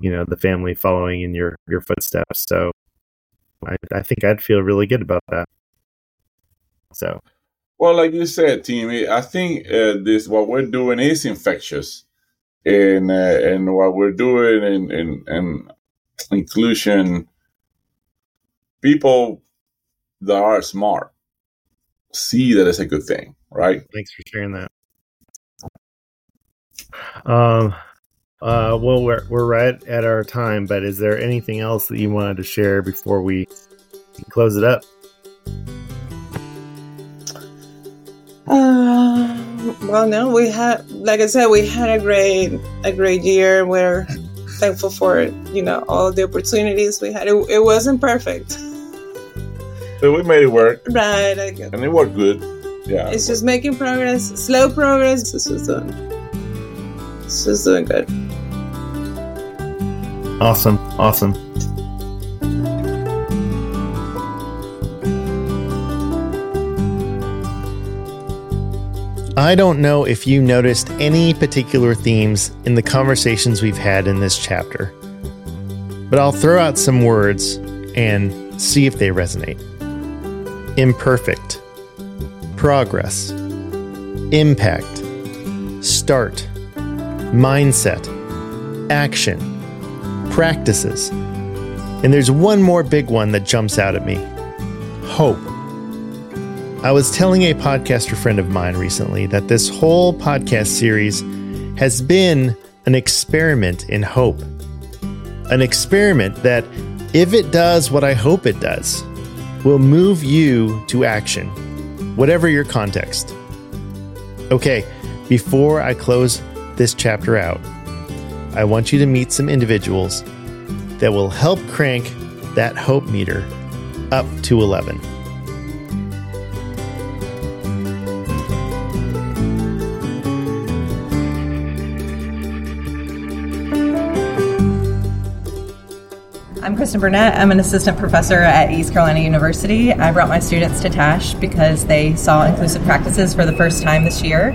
you know the family following in your your footsteps. So i i think i'd feel really good about that. So well like you said timmy i think uh, this what we're doing is infectious. And uh, and what we're doing in in, in inclusion people that are smart see that it's a good thing right? Thanks for sharing that. Um, uh, well, we're we're right at our time, but is there anything else that you wanted to share before we close it up? Uh, well, no, we had, like I said, we had a great a great year. We're thankful for you know all the opportunities we had. It, it wasn't perfect, but we made it work. Right, and it worked good. Yeah, it's just making progress, slow progress. This is done. It's just doing good. Awesome. Awesome. I don't know if you noticed any particular themes in the conversations we've had in this chapter, but I'll throw out some words and see if they resonate. Imperfect, progress, impact, start, mindset, action, practices. And there's one more big one that jumps out at me hope. I was telling a podcaster friend of mine recently that this whole podcast series has been an experiment in hope. An experiment that, if it does what I hope it does, will move you to action, whatever your context. Okay, before I close this chapter out, I want you to meet some individuals that will help crank that hope meter up to 11. Kristen Burnett. I'm an assistant professor at East Carolina University. I brought my students to TASH because they saw inclusive practices for the first time this year.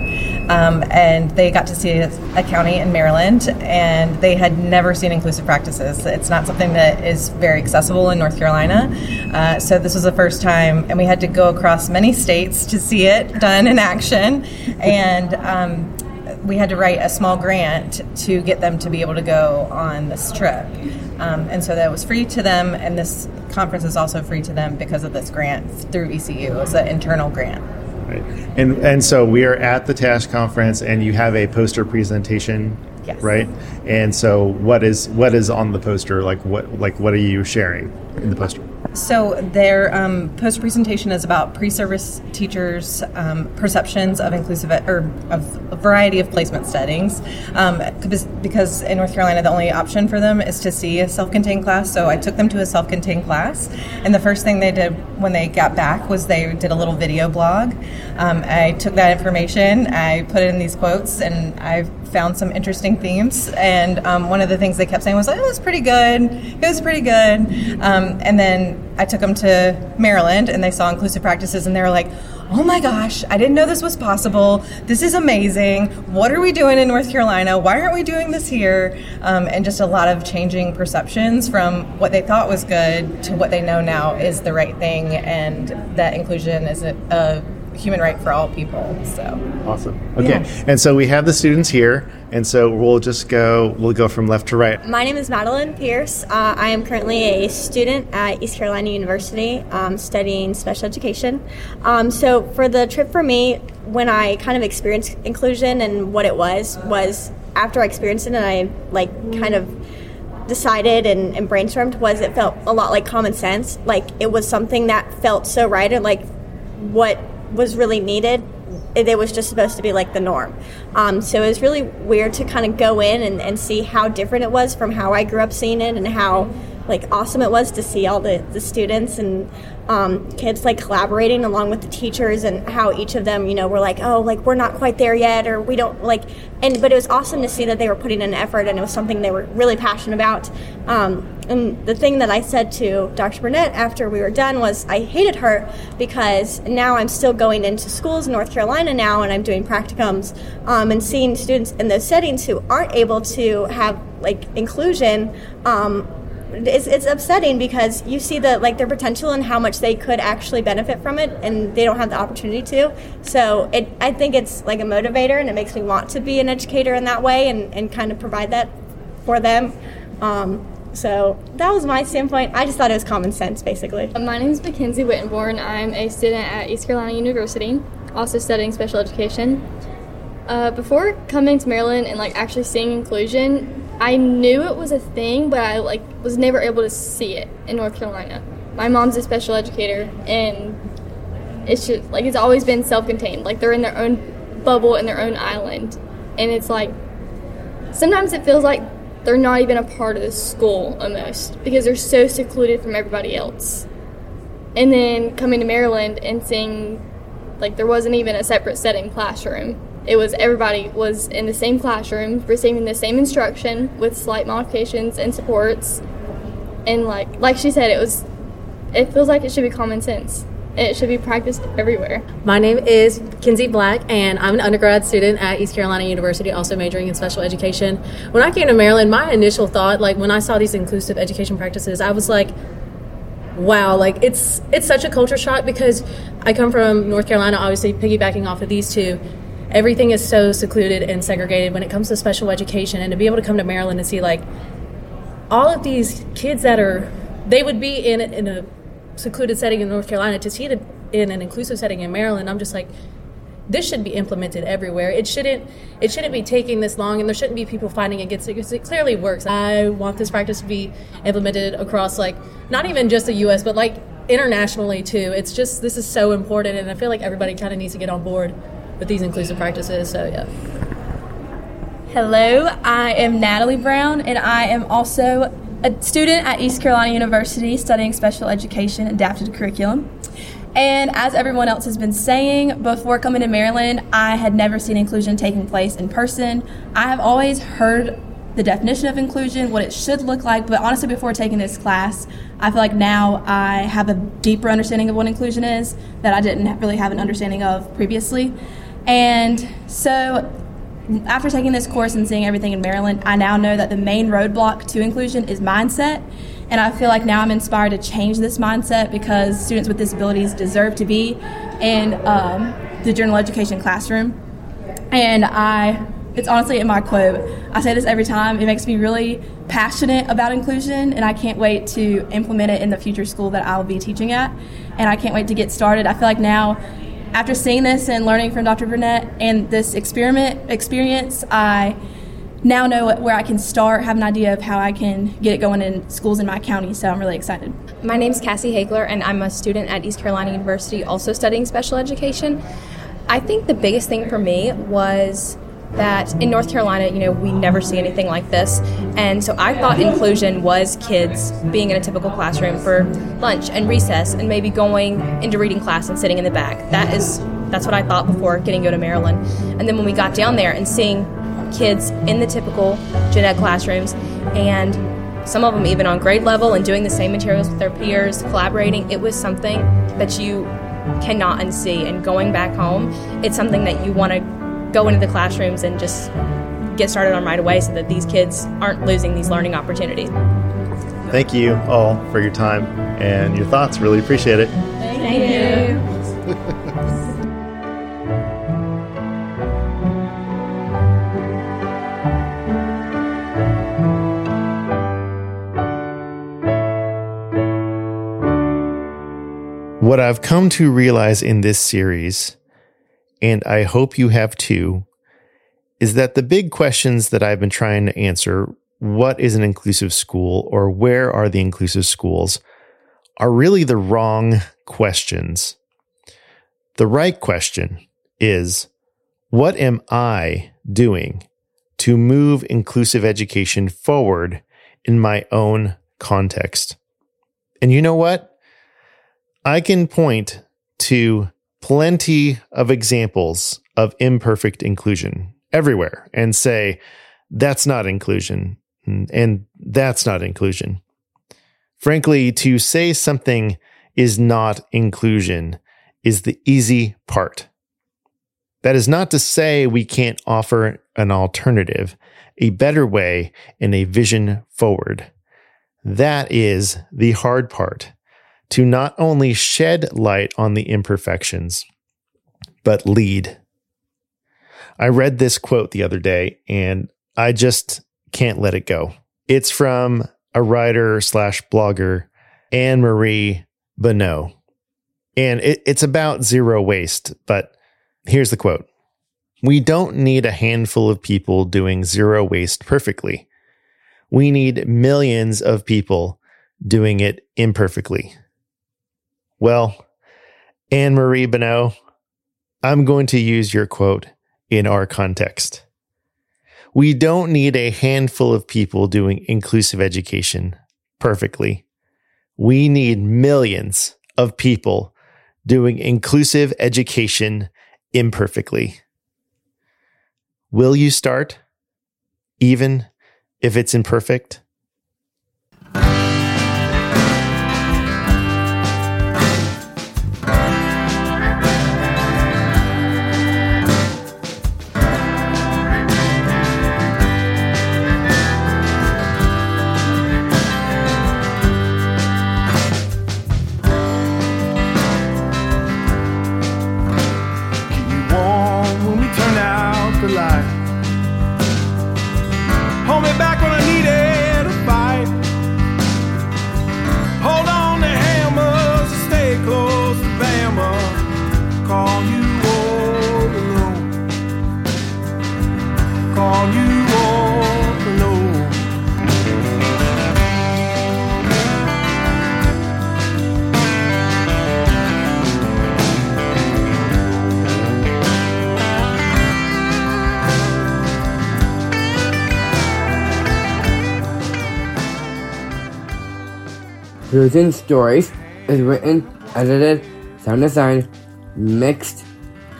Um, and they got to see a county in Maryland, and they had never seen inclusive practices. It's not something that is very accessible in North Carolina. Uh, so this was the first time, and we had to go across many states to see it done in action. And um, we had to write a small grant to get them to be able to go on this trip. Um, and so that was free to them, and this conference is also free to them because of this grant through ECU. It's an internal grant. Right. And and so we are at the TASH conference, and you have a poster presentation, yes. right? And so what is what is on the poster? Like what like what are you sharing in the poster? So their um, post presentation is about pre-service teachers' um, perceptions of inclusive or of a variety of placement settings. Um, because in North Carolina, the only option for them is to see a self-contained class. So I took them to a self-contained class, and the first thing they did when they got back was they did a little video blog. Um, I took that information, I put it in these quotes, and I found some interesting themes. And um, one of the things they kept saying was, "Oh, it was pretty good. It was pretty good." Um, and then I took them to Maryland, and they saw inclusive practices, and they were like, "Oh my gosh, I didn't know this was possible. This is amazing. What are we doing in North Carolina? Why aren't we doing this here?" Um, and just a lot of changing perceptions from what they thought was good to what they know now is the right thing, and that inclusion is a, a human right for all people. So awesome. Okay, yeah. and so we have the students here, and so we'll just go. We'll go from left to right. My name is Madeline Pierce. Uh, I am currently a student at East Carolina University, um, studying special education. Um, so for the trip for me, when I kind of experienced inclusion and what it was, was after I experienced it, and I like kind of decided and, and brainstormed was it felt a lot like common sense like it was something that felt so right and like what was really needed it was just supposed to be like the norm. Um, so it was really weird to kind of go in and, and see how different it was from how I grew up seeing it and how like awesome it was to see all the, the students and um, kids like collaborating along with the teachers and how each of them you know were like oh like we're not quite there yet or we don't like and but it was awesome to see that they were putting in effort and it was something they were really passionate about um, and the thing that I said to Dr. Burnett after we were done was I hated her because now I'm still going into schools in North Carolina now and I'm doing practicums um, and seeing students in those settings who aren't able to have like inclusion. Um, it's, it's upsetting because you see the like their potential and how much they could actually benefit from it and they don't have the opportunity to so it i think it's like a motivator and it makes me want to be an educator in that way and, and kind of provide that for them um, so that was my standpoint. I just thought it was common sense, basically. My name is Mackenzie Wittenborn. I'm a student at East Carolina University, also studying special education. Uh, before coming to Maryland and like actually seeing inclusion, I knew it was a thing, but I like was never able to see it in North Carolina. My mom's a special educator, and it's just like it's always been self-contained. Like they're in their own bubble in their own island, and it's like sometimes it feels like they're not even a part of the school almost because they're so secluded from everybody else. And then coming to Maryland and seeing like there wasn't even a separate setting classroom. It was everybody was in the same classroom, receiving the same instruction with slight modifications and supports. And like like she said, it was it feels like it should be common sense. It should be practiced everywhere. My name is Kinsey Black, and I'm an undergrad student at East Carolina University, also majoring in special education. When I came to Maryland, my initial thought, like when I saw these inclusive education practices, I was like, wow like it's it's such a culture shock because i come from north carolina obviously piggybacking off of these two everything is so secluded and segregated when it comes to special education and to be able to come to maryland and see like all of these kids that are they would be in in a secluded setting in North Carolina to see it in an inclusive setting in Maryland, I'm just like, this should be implemented everywhere. It shouldn't it shouldn't be taking this long, and there shouldn't be people fighting against it because it clearly works. I want this practice to be implemented across like not even just the U.S. but like internationally too. It's just this is so important, and I feel like everybody kind of needs to get on board with these inclusive practices. So yeah. Hello, I am Natalie Brown, and I am also a student at East Carolina University studying special education adapted curriculum. And as everyone else has been saying, before coming to Maryland, I had never seen inclusion taking place in person. I have always heard the definition of inclusion, what it should look like, but honestly, before taking this class, I feel like now I have a deeper understanding of what inclusion is that I didn't really have an understanding of previously. And so after taking this course and seeing everything in Maryland, I now know that the main roadblock to inclusion is mindset. And I feel like now I'm inspired to change this mindset because students with disabilities deserve to be in um, the general education classroom. And I, it's honestly in my quote. I say this every time. It makes me really passionate about inclusion, and I can't wait to implement it in the future school that I will be teaching at. And I can't wait to get started. I feel like now after seeing this and learning from Dr. Burnett and this experiment experience, I now know where I can start, have an idea of how I can get it going in schools in my county. So I'm really excited. My name is Cassie Hagler, and I'm a student at East Carolina University, also studying special education. I think the biggest thing for me was that in North Carolina, you know, we never see anything like this. And so I thought inclusion was kids being in a typical classroom for lunch and recess and maybe going into reading class and sitting in the back. That is that's what I thought before getting to go to Maryland. And then when we got down there and seeing kids in the typical gen ed classrooms and some of them even on grade level and doing the same materials with their peers, collaborating, it was something that you cannot unsee. And going back home, it's something that you want to go into the classrooms and just get started on right away so that these kids aren't losing these learning opportunities. Thank you all for your time and your thoughts. Really appreciate it. Thank, Thank you. what I've come to realize in this series and I hope you have too, is that the big questions that I've been trying to answer what is an inclusive school or where are the inclusive schools are really the wrong questions. The right question is what am I doing to move inclusive education forward in my own context? And you know what? I can point to plenty of examples of imperfect inclusion everywhere and say, that's not inclusion mm, and that's not inclusion. Frankly, to say something is not inclusion is the easy part. That is not to say we can't offer an alternative, a better way, and a vision forward. That is the hard part to not only shed light on the imperfections, but lead. I read this quote the other day and I just can't let it go. It's from a writer slash blogger, Anne Marie Bonneau. And it, it's about zero waste, but here's the quote We don't need a handful of people doing zero waste perfectly. We need millions of people doing it imperfectly. Well, Anne Marie Bonneau, I'm going to use your quote in our context. We don't need a handful of people doing inclusive education perfectly. We need millions of people doing inclusive education imperfectly. Will you start, even if it's imperfect? Inclusion Stories is written, edited, sound designed, mixed,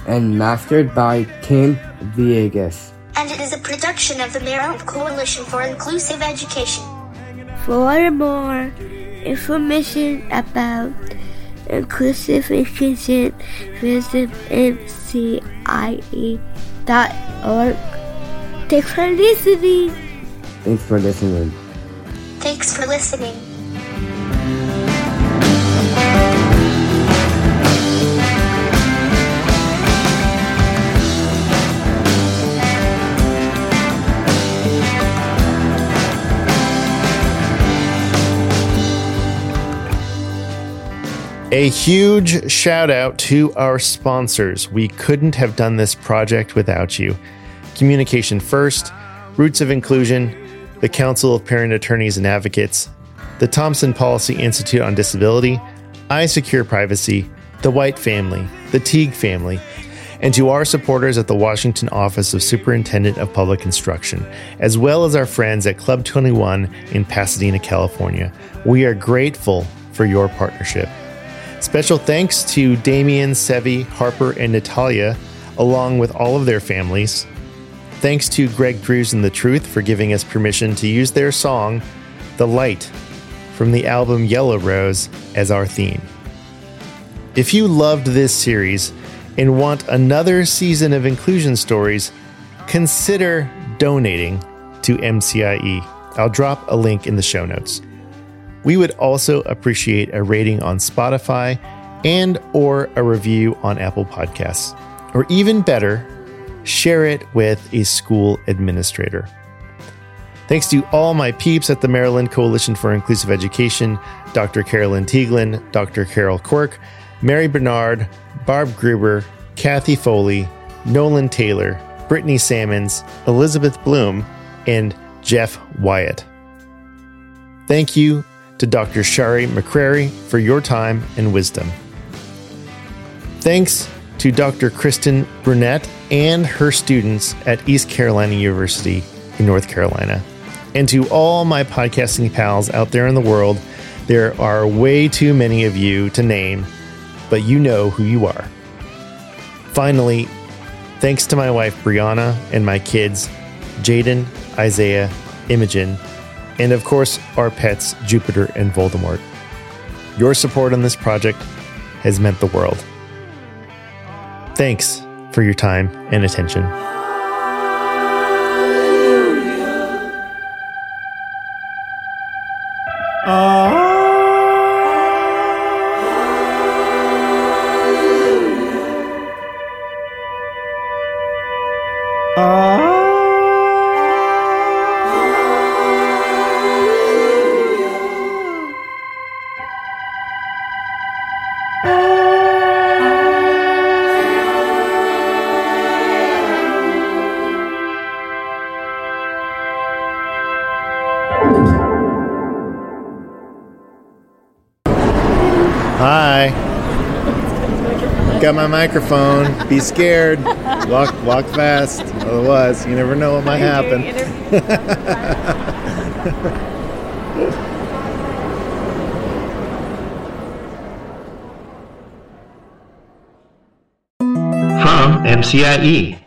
and mastered by Tim Villegas. And it is a production of the Maryland Coalition for Inclusive Education. For more information about inclusive education, visit mcie.org. Thanks for listening. Thanks for listening. Thanks for listening. A huge shout out to our sponsors. We couldn't have done this project without you. Communication First, Roots of Inclusion, the Council of Parent Attorneys and Advocates, the Thompson Policy Institute on Disability, iSecurePrivacy, the White Family, the Teague Family, and to our supporters at the Washington Office of Superintendent of Public Instruction, as well as our friends at Club 21 in Pasadena, California. We are grateful for your partnership. Special thanks to Damien, Sevi, Harper, and Natalia, along with all of their families. Thanks to Greg Drews and The Truth for giving us permission to use their song, The Light, from the album Yellow Rose, as our theme. If you loved this series and want another season of inclusion stories, consider donating to MCIE. I'll drop a link in the show notes. We would also appreciate a rating on Spotify and or a review on Apple Podcasts. Or even better, share it with a school administrator. Thanks to all my peeps at the Maryland Coalition for Inclusive Education, Dr. Carolyn Tieglin, Dr. Carol Quirk, Mary Bernard, Barb Gruber, Kathy Foley, Nolan Taylor, Brittany Salmons, Elizabeth Bloom, and Jeff Wyatt. Thank you to Dr. Shari McCrary for your time and wisdom. Thanks to Dr. Kristen Burnett and her students at East Carolina University in North Carolina. And to all my podcasting pals out there in the world, there are way too many of you to name, but you know who you are. Finally, thanks to my wife Brianna and my kids, Jaden, Isaiah, Imogen, and of course, our pets, Jupiter and Voldemort. Your support on this project has meant the world. Thanks for your time and attention. Microphone. Be scared. Walk walk fast. Otherwise, you never know what might happen. From MCIE.